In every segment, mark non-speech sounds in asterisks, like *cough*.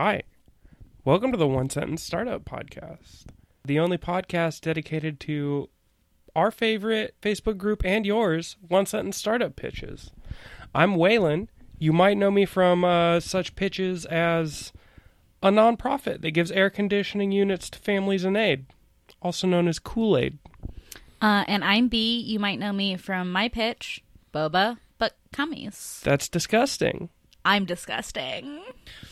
Hi. Welcome to the One Sentence Startup Podcast, the only podcast dedicated to our favorite Facebook group and yours, One Sentence Startup Pitches. I'm Waylon. You might know me from uh, such pitches as a nonprofit that gives air conditioning units to families in aid, also known as Kool Aid. Uh, and I'm B. You might know me from my pitch, Boba, but cummies. That's disgusting. I'm disgusting.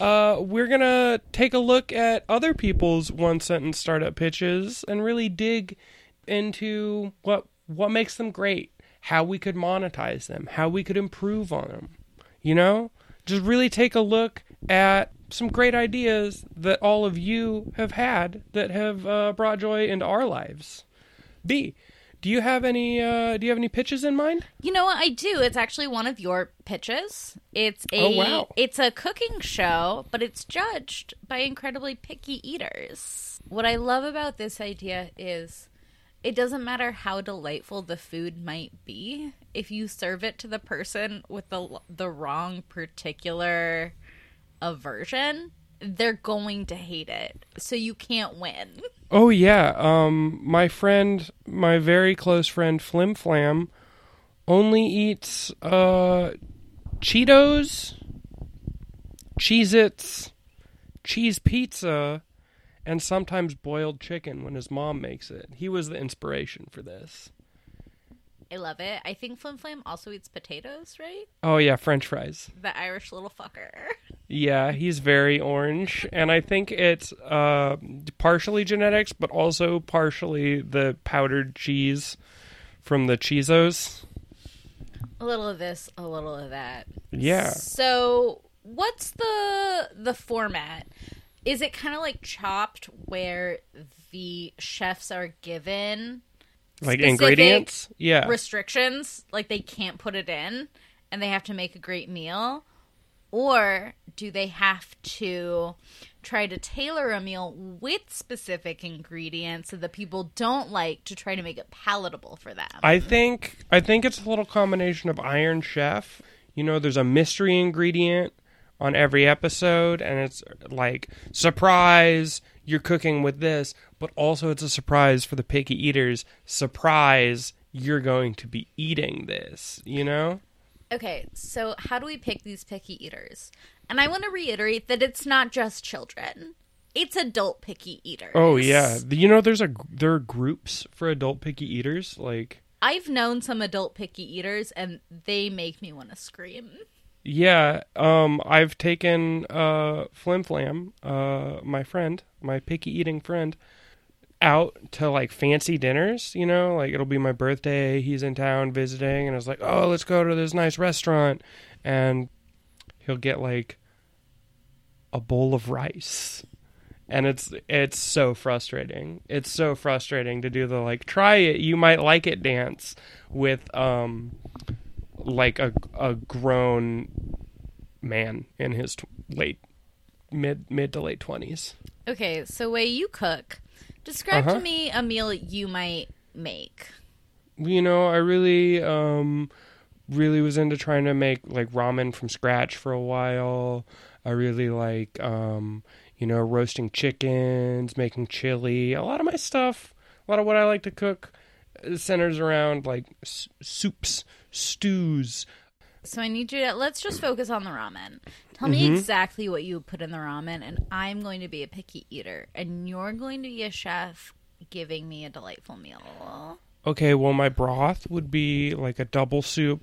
Uh, we're gonna take a look at other people's one sentence startup pitches and really dig into what what makes them great, how we could monetize them, how we could improve on them. You know, just really take a look at some great ideas that all of you have had that have uh, brought joy into our lives. B, do you have any uh, do you have any pitches in mind? You know what I do? It's actually one of your pitches. It's a Oh, wow. it's a cooking show, but it's judged by incredibly picky eaters. What I love about this idea is it doesn't matter how delightful the food might be if you serve it to the person with the the wrong particular aversion, they're going to hate it. So you can't win. Oh yeah, um, my friend, my very close friend Flim Flam, only eats uh, Cheetos, Cheez-Its, cheese pizza, and sometimes boiled chicken when his mom makes it. He was the inspiration for this. I love it. I think Flim Flam also eats potatoes, right? Oh yeah, French fries. The Irish little fucker. *laughs* Yeah, he's very orange, and I think it's uh, partially genetics, but also partially the powdered cheese from the Cheezos. A little of this, a little of that. Yeah. So, what's the the format? Is it kind of like Chopped, where the chefs are given Like ingredients? Yeah. restrictions, like they can't put it in, and they have to make a great meal, or do they have to try to tailor a meal with specific ingredients so that people don't like to try to make it palatable for them? I think I think it's a little combination of Iron Chef. You know, there's a mystery ingredient on every episode, and it's like surprise, you're cooking with this, but also it's a surprise for the picky eaters. Surprise, you're going to be eating this. You know? Okay, so how do we pick these picky eaters? And I want to reiterate that it's not just children. It's adult picky eaters. Oh yeah, you know, there's a there are groups for adult picky eaters. Like, I've known some adult picky eaters and they make me want to scream. yeah, um, I've taken uh Flim Flam, uh, my friend, my picky eating friend, out to like fancy dinners. You know, like it'll be my birthday. He's in town visiting, and I was like, oh, let's go to this nice restaurant, and he'll get like a bowl of rice. And it's it's so frustrating. It's so frustrating to do the like try it, you might like it dance with um like a a grown man in his late mid mid to late 20s. Okay, so way you cook, describe Uh-huh. to me a meal you might make. you know, I really, um, really was into trying to make like ramen from scratch for a while. I really like, um, you know, roasting chickens, making chili. A lot of my stuff, a lot of what I like to cook centers around like s- soups, stews. So I need you to let's just focus on the ramen. Tell Mm-hmm. me exactly what you put in the ramen and I'm going to be a picky eater and you're going to be a chef giving me a delightful meal. Okay, well, my broth would be like a double soup.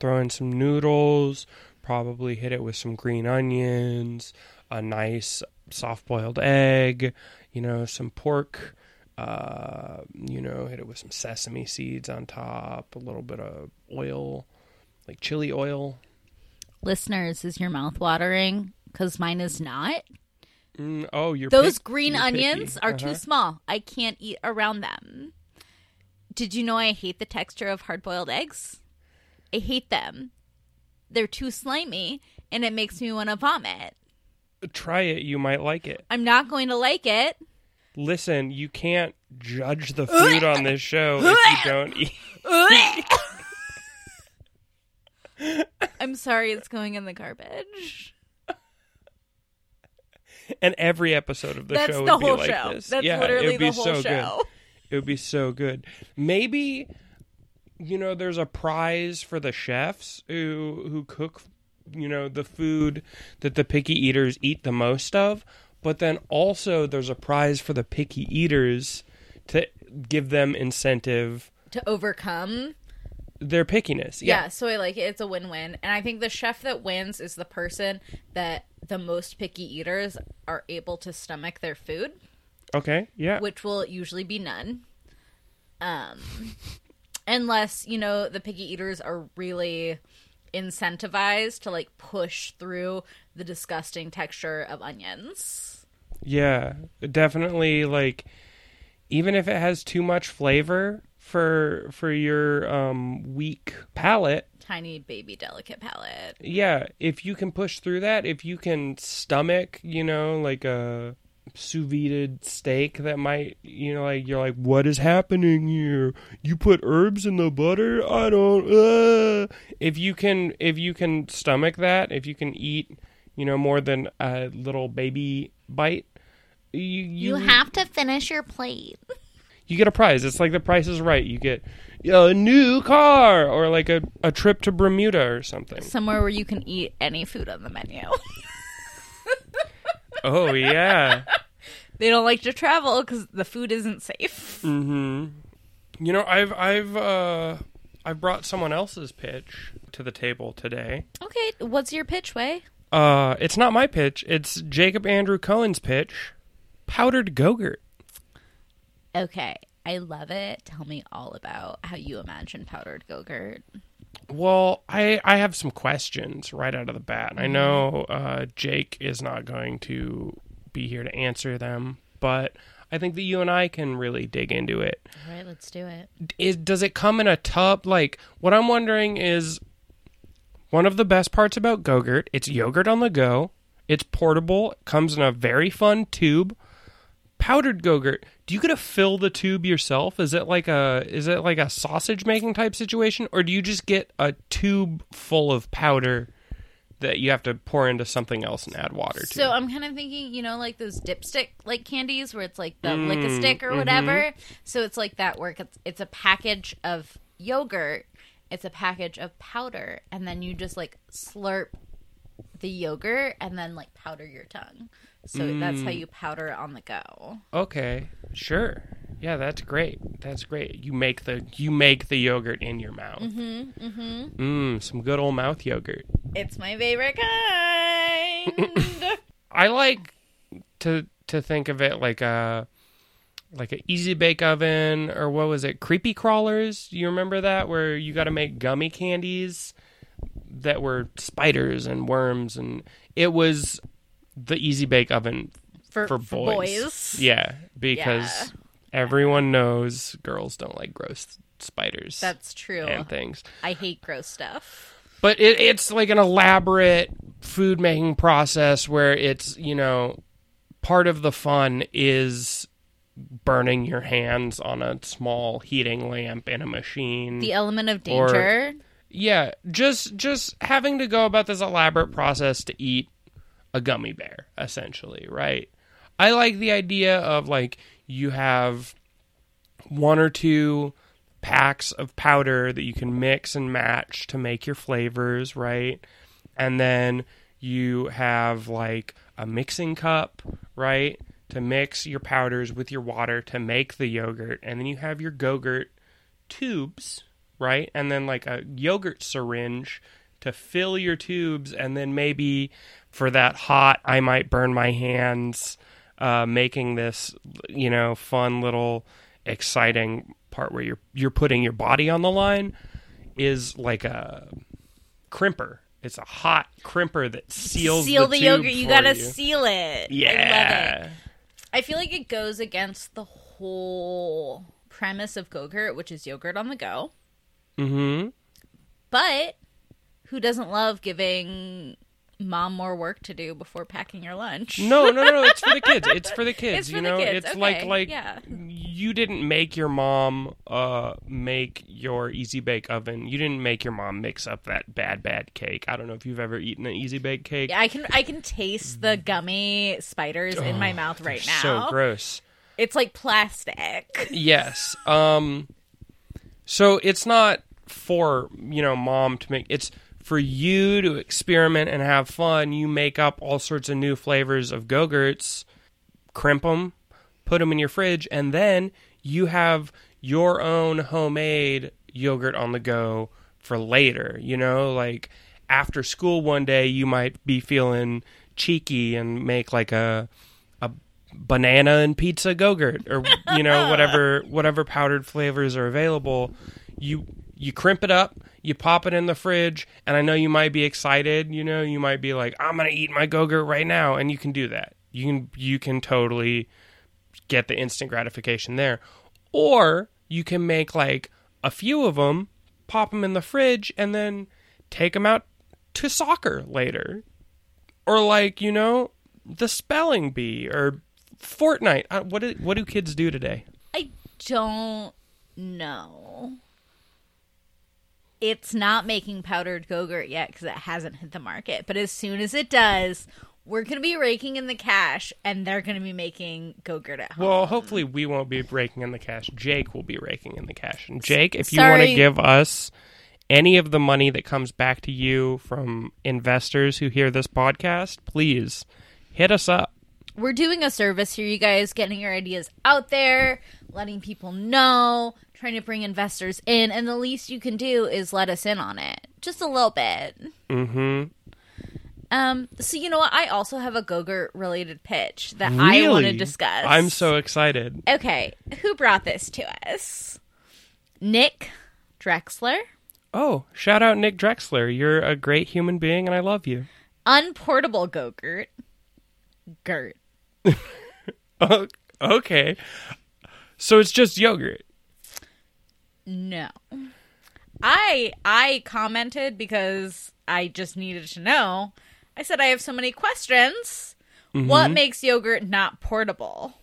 Throw in some noodles, probably hit it with some green onions, a nice soft boiled egg, you know, some pork, uh, you know, hit it with some sesame seeds on top, a little bit of oil, like chili oil. Listeners, is your mouth watering? Because mine is not. Mm, oh, you're Those pick- green you're picky. onions are too Uh-huh. small. I can't eat around them. Did you know I hate the texture of hard boiled eggs? I hate them. They're too slimy and it makes me want to vomit. Try it, you might like it. I'm not going to like it. Listen, you can't judge the food on this show if you don't *laughs* eat. *laughs* I'm sorry it's going in the garbage. and every episode of the That's show would the be whole like show. this. That's yeah, literally it would be the whole so show. good. It would be so good. Maybe you know, there's a prize for the chefs who who cook, you know, the food that the picky eaters eat the most of. But then also there's a prize for the picky eaters to give them incentive To overcome their pickiness. Yeah. Yeah. so I like it. It's a win-win, and I think the chef that wins is the person that the most picky eaters are able to stomach their food, Okay. Yeah. which will usually be none. Um, unless you know the picky eaters are really incentivized to like push through the disgusting texture of onions. Yeah, definitely. Like, even if it has too much flavor for for your um, weak palate, Tiny baby delicate palate. yeah, if you can push through that, if you can stomach, you know, like a sous vide steak that might, you know, like you're like, what is happening here? You put herbs in the butter? I don't. Uh. If you can, if you can stomach that, if you can eat, you know, more than a little baby bite. You, you, have to finish your plate. *laughs* you get a prize. It's like the price is right. You get you know, a new car or like a, a trip to Bermuda or something. Somewhere where you can eat any food on the menu. *laughs* Oh yeah. *laughs* they don't like to travel because the food isn't safe. mm-hmm. You know, I've I've uh I've brought someone else's pitch to the table today. Okay, what's your pitch, Way? Uh it's not my pitch, it's Jacob Andrew Cohen's pitch. Powdered Gogurt. Okay, I love it. Tell me all about how you imagine powdered Gogurt. Well, I I have some questions right out of the bat. I know uh, Jake is not going to be here to answer them, but I think that you and I can really dig into it. All right, let's do it. Is does it come in a tub? Like what I'm wondering is one of the best parts about Gogurt. It's yogurt on the go. It's portable. It comes in a very fun tube. Powdered Gogurt. Do you get to fill the tube yourself? Is it like a is it like a sausage making type situation, or do you just get a tube full of powder that you have to pour into something else and add water to? So I'm kind of thinking, you know, like those dipstick like candies where it's like the lick a Mm, stick or mhm. whatever. So it's like that work. it's, it's a package of yogurt, it's a package of powder, and then you just like slurp the yogurt and then like powder your tongue. So that's how Mm. you powder it on the go. Okay, sure. Yeah, that's great. That's great. You make the you make the yogurt in your mouth. Mm-hmm. Mm-hmm. Mmm, some good old mouth yogurt. It's my favorite kind. *laughs* *laughs* I like to to think of it like a like a easy bake oven or what was it? Creepy crawlers. You remember that where you got to make gummy candies that were spiders and worms and it was the easy bake oven for, for for boys. boys. Yeah, because Yeah. everyone knows girls don't like gross spiders That's true. and things. I hate gross stuff. But it, it's like an elaborate food making process where it's, you know, part of the fun is burning your hands on a small heating lamp in a machine. The element of Or- danger. yeah, just just having to go about this elaborate process to eat a gummy bear essentially, right? I like the idea of like you have one or two packs of powder that you can mix and match to make your flavors, right? And then you have like a mixing cup, right? To mix your powders with your water to make the yogurt. And then you have your Gogurt tubes, right? And then like a yogurt syringe to fill your tubes. And then maybe for that hot, I might burn my hands uh, making this, you know, fun little exciting part where you're you're putting your body on the line is like a crimper. It's a hot crimper that seals seal the, the, yogurt. You gotta you. seal it. I love it. Yeah. I feel like it goes against the whole premise of Gogurt, which is yogurt on the go. Mm-hmm. But who doesn't love giving mom more work to do before packing your lunch? No, no, no. It's for the *laughs* kids. It's for the kids. It's for you the know, kids, it's like okay, like yeah. you didn't make your mom uh make your easy bake oven. You didn't make your mom mix up that bad bad cake. I don't know if you've ever eaten an easy bake cake. I can I can taste the gummy spiders in my mouth right now. So gross. It's like plastic. Yes. Um so it's not for, you know, mom to make it's for you to experiment and have fun. You make up all sorts of new flavors of Go-Gurts, crimp them, put them in your fridge, and then you have your own homemade yogurt on the go for later. You know, like after school one day, you might be feeling cheeky and make like a a banana and pizza go-gurt or you know *laughs* whatever whatever powdered flavors are available. You you crimp it up, you pop it in the fridge, and I know you might be excited. You know, you might be like, "I'm gonna eat my go-gurt right now," and you can do that. You can you can totally get the instant gratification there. Or you can make like a few of them, pop them in the fridge, and then take them out to soccer later. Or like, you know, the spelling bee or Fortnite. Uh, what do, what do kids do today? I don't know. It's not making powdered Go-Gurt yet because it hasn't hit the market. But as soon as it does, we're going to be raking in the cash and they're going to be making Go-Gurt at home. Well, hopefully we won't be raking in the cash. Jake will be raking in the cash. And Jake, if you want to give us any of the money that comes back to you from investors who hear this podcast, please hit us up. we're doing a service here, you guys, getting your ideas out there, letting people know, trying to bring investors in, and the least you can do is let us in on it. Just a little bit. Mm-hmm. Um, so you know what? I also have a Gogurt related pitch that I want to discuss. I'm so excited. Okay, who brought this to us? Nick Drexler. Oh, shout out Nick Drexler. You're a great human being and I love you. Unportable Gogurt. Gurt. *laughs* Oh, okay. So it's just yogurt. No. I I commented because I just needed to know. I said I have so many questions. Mm-hmm. What makes yogurt not portable?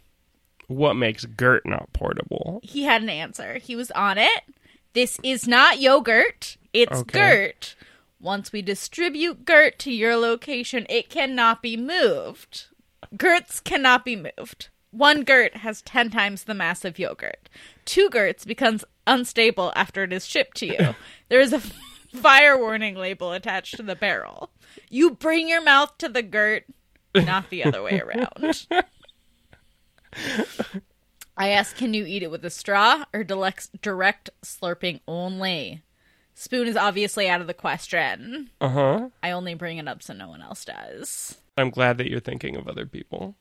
What makes Gert not portable? He had an answer. He was on it. This is not yogurt. It's Okay. Gert. Once we distribute Gert to your location, it cannot be moved. Gerts cannot be moved. One Gert has 10 times the mass of yogurt. Two Gerts becomes unstable after it is shipped to you. *laughs* there is a *laughs* fire warning label attached to the barrel. You bring your mouth to the girt, not the other way around. I ask, can you eat it with a straw or direct, direct slurping only? Spoon is obviously out of the question. Uh huh. I only bring it up so no one else does. I'm glad that you're thinking of other people.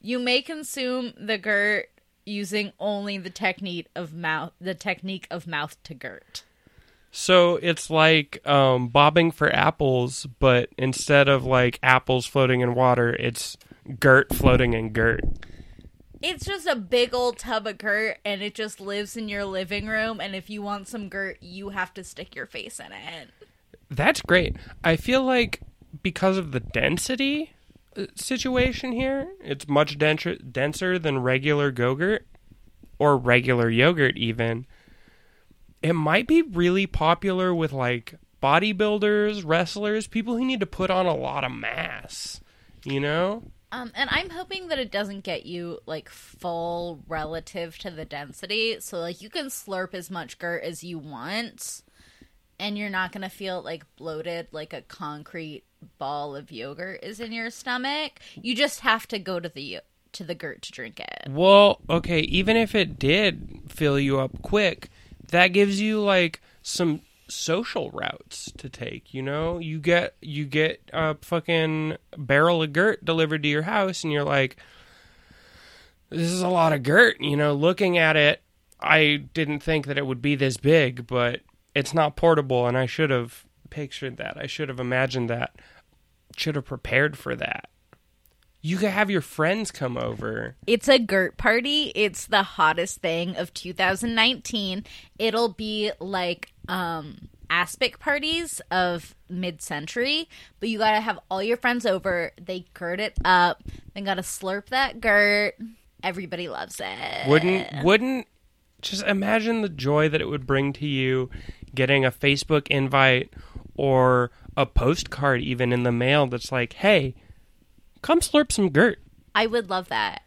You may consume the gurt using only the technique of mouth the technique of mouth to girt. So it's like um, bobbing for apples, but instead of like apples floating in water, it's girt floating in girt. It's just a big old tub of girt, and it just lives in your living room and if you want some girt, you have to stick your face in it. That's great. I feel like because of the density situation here, it's much denser denser than regular Go-Gurt or regular yogurt even. It might be really popular with like bodybuilders, wrestlers, people who need to put on a lot of mass, you know? Um, and I'm hoping that it doesn't get you like full relative to the density. So like you can slurp as much gurt as you want, and you're not gonna feel like bloated like a concrete ball of yogurt is in your stomach. You just have to go to the to the gurt to drink it. Well, okay, even if it did fill you up quick, that gives you like some social routes to take, you know? You get you get a fucking barrel of Gert delivered to your house and you're like this is a lot of Gert, you know, looking at it, I didn't think that it would be this big, but it's not portable and I should have pictured that. I should have imagined that. Should have prepared for that. You could have your friends come over. It's a Gert party. It's the hottest thing of 2019. It'll be like um aspic parties of mid-century, but you got to have all your friends over. They girt it up. Then got to slurp that Gert. Everybody loves it. Wouldn't wouldn't just imagine the joy that it would bring to you getting a Facebook invite or a postcard even in the mail that's like, "Hey, come slurp some Gert." I would love that.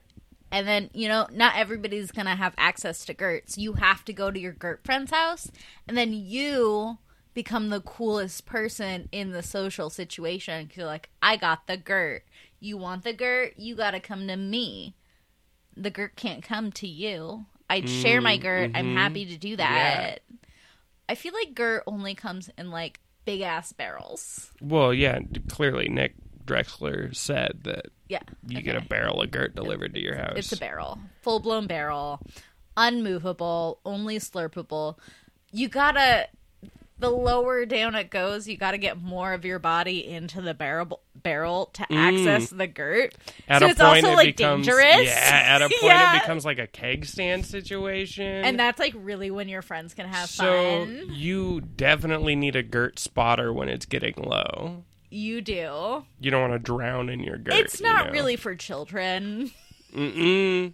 And then, you know, not everybody's going to have access to Gert's. You have to go to your Gert friend's house, and then you become the coolest person in the social situation. You're like, I got the Gert. You want the Gert? You got to come to me. The Gert can't come to you. I'd share my mm, Gert. I'm mm-hmm. happy to do that. I feel like Gert only comes in like big ass barrels. Well, yeah, clearly Nick Drexler said that Yeah. you get a barrel of Gert delivered to your house. It's a barrel, full blown barrel, unmovable, only slurpable. You gotta, the lower down it goes, you gotta get more of your body into the barrel barrel to mm. access the girt. At so a it's point, also it like becomes, dangerous. Yeah, at a *laughs* point, Yeah. it becomes like a keg stand situation. and that's like really when your friends can have so fun. So you definitely need a girt spotter when it's getting low. You do. You don't want to drown in your Gert. It's not you know? really for children. Mm-mm.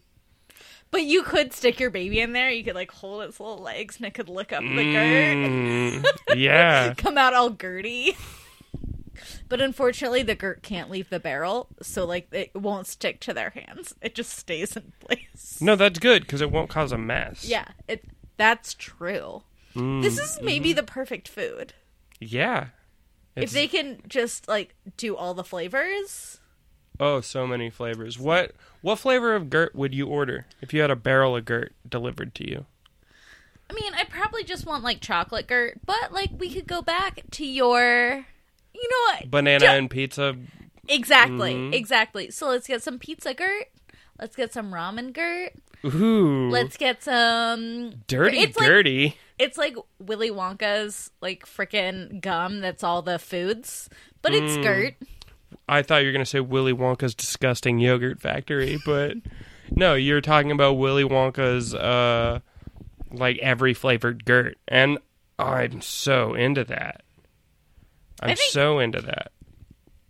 But you could stick your baby in there. You could like hold its little legs and it could lick up the girt. Mm. yeah. *laughs* come out all girty. But unfortunately, the girt can't leave the barrel, so like it won't stick to their hands. It just stays in place. No, that's good because it won't cause a mess. Yeah, it that's true. Mm, This is maybe mm-hmm. the perfect food Yeah. if they can just like do all the flavors. Oh, so many flavors. What what flavor of Gert would you order if you had a barrel of Gert delivered to you? I mean, I probably just want like chocolate girt, but like we could go back to your, you know what? Banana and pizza. Exactly, Mhm. exactly. So let's get some pizza girt. Let's get some ramen girt. Ooh. Let's get some dirty It's like It's like Willy Wonka's like freaking gum that's all the foods, but it's Mm. skirt. I thought you were going to say Willy Wonka's disgusting yogurt factory, but no, you're talking about Willy Wonka's uh like every flavored Gert. And I'm so into that. I'm so into that.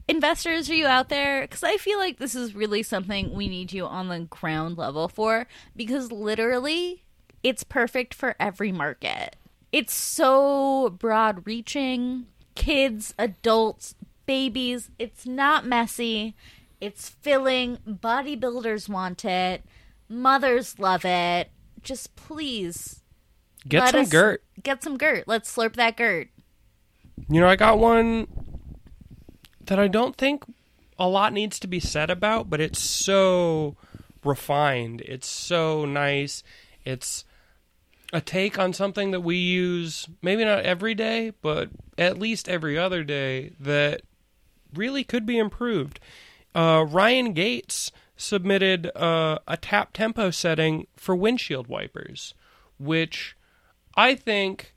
Investors, are you out there? Because I feel like this is really something we need you on the ground level for because literally it's perfect for every market. It's so broad reaching. Kids, adults, babies. It's not messy. It's filling. Bodybuilders want it. Mothers love it. Just please Get some us- Gert. Get some Gert. Let's slurp that Gert. You know, I got one that I don't think a lot needs to be said about, but it's so refined. It's so nice. It's a take on something that we use maybe not every day, but at least every other day that really could be improved. Uh, Ryan Gates submitted uh, a tap tempo setting for windshield wipers, which I think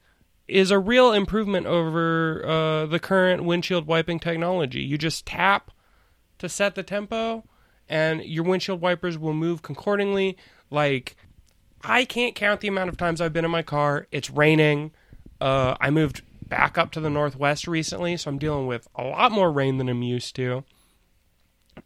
is a real improvement over uh, the current windshield wiping technology. You just tap to set the tempo, and your windshield wipers will move concordingly. Like, I can't count the amount of times I've been in my car. It's raining. Uh, I moved back up to the northwest recently, so I'm dealing with a lot more rain than I'm used to.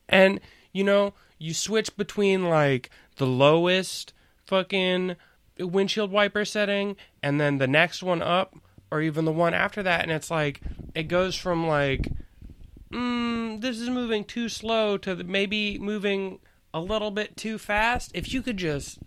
And, you know, you switch between like the lowest fucking windshield wiper setting and then the next one up or even the one after that and it's like it goes from like mm, this is moving too slow to maybe moving a little bit too fast if you could just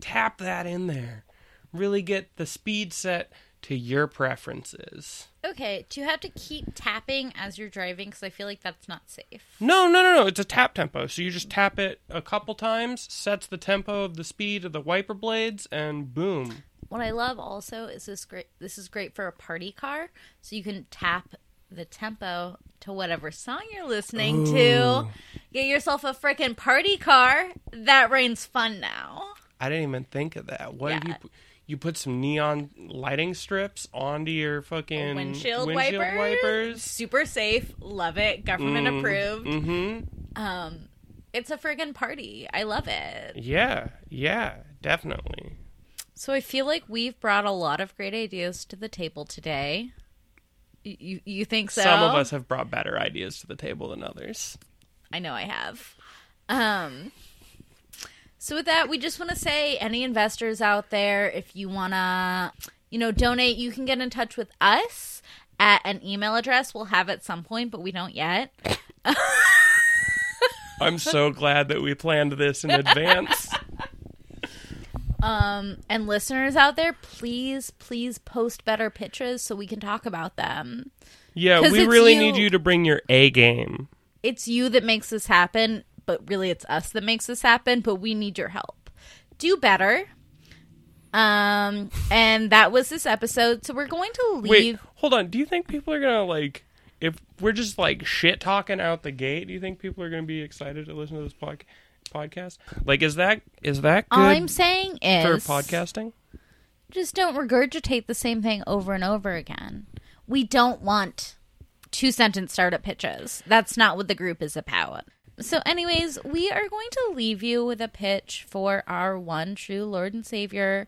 tap that in there really get the speed set to your preferences Okay, do you have to keep tapping as you're driving? Because I feel like that's not safe. No, no, no, no. It's a tap tempo. So you just tap it a couple times, sets the tempo of the speed of the wiper blades, and boom. What I love also is this great. This is great for a party car, so you can tap the tempo to whatever song you're listening to. Get yourself a frickin' party car. That rain's fun now. I didn't even think of that. What Yeah. you pu- you put some neon lighting strips onto your fucking Windshield, windshield wipers. wipers? Super safe. Love it. Government approved. Mm-hmm. Um, it's a friggin' party. I love it. Yeah, yeah, definitely. So I feel like we've brought a lot of great ideas to the table today. You you think so? Some of us have brought better ideas to the table than others. I know I have. Um So with that, we just want to say any investors out there, if you want to, you know, donate, you can get in touch with us at an email address we'll have at some point, but we don't yet. *laughs* I'm so glad that we planned this in advance. *laughs* Um, and listeners out there, please, please post better pitches so we can talk about them. Yeah, we really you. need you to bring your A game. It's you that makes this happen, but really it's us that makes this happen, but we need your help. Do better. Um, and that was this episode. So we're going to leave. Wait, hold on. Do you think people are gonna like if we're just like shit talking out the gate? Do you think people are gonna be excited to listen to this pod- podcast? Like, is that is that good All I'm saying is for podcasting? just don't regurgitate the same thing over and over again. We don't want two sentence startup pitches. That's not what the group is about. So, anyways, we are going to leave you with a pitch for our one true Lord and Savior,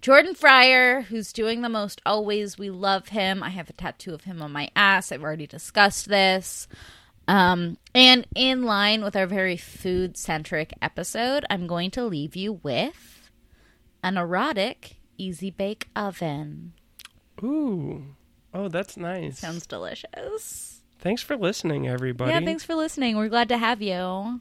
Jordan Fryer, who's doing the most always. We love him. I have a tattoo of him on my ass. I've already discussed this. Um, and in line with our very food centric episode, I'm going to leave you with an erotic easy bake oven. Ooh, oh, that's nice. Sounds delicious. Thanks for listening, everybody. Yeah, thanks for listening. We're glad to have you.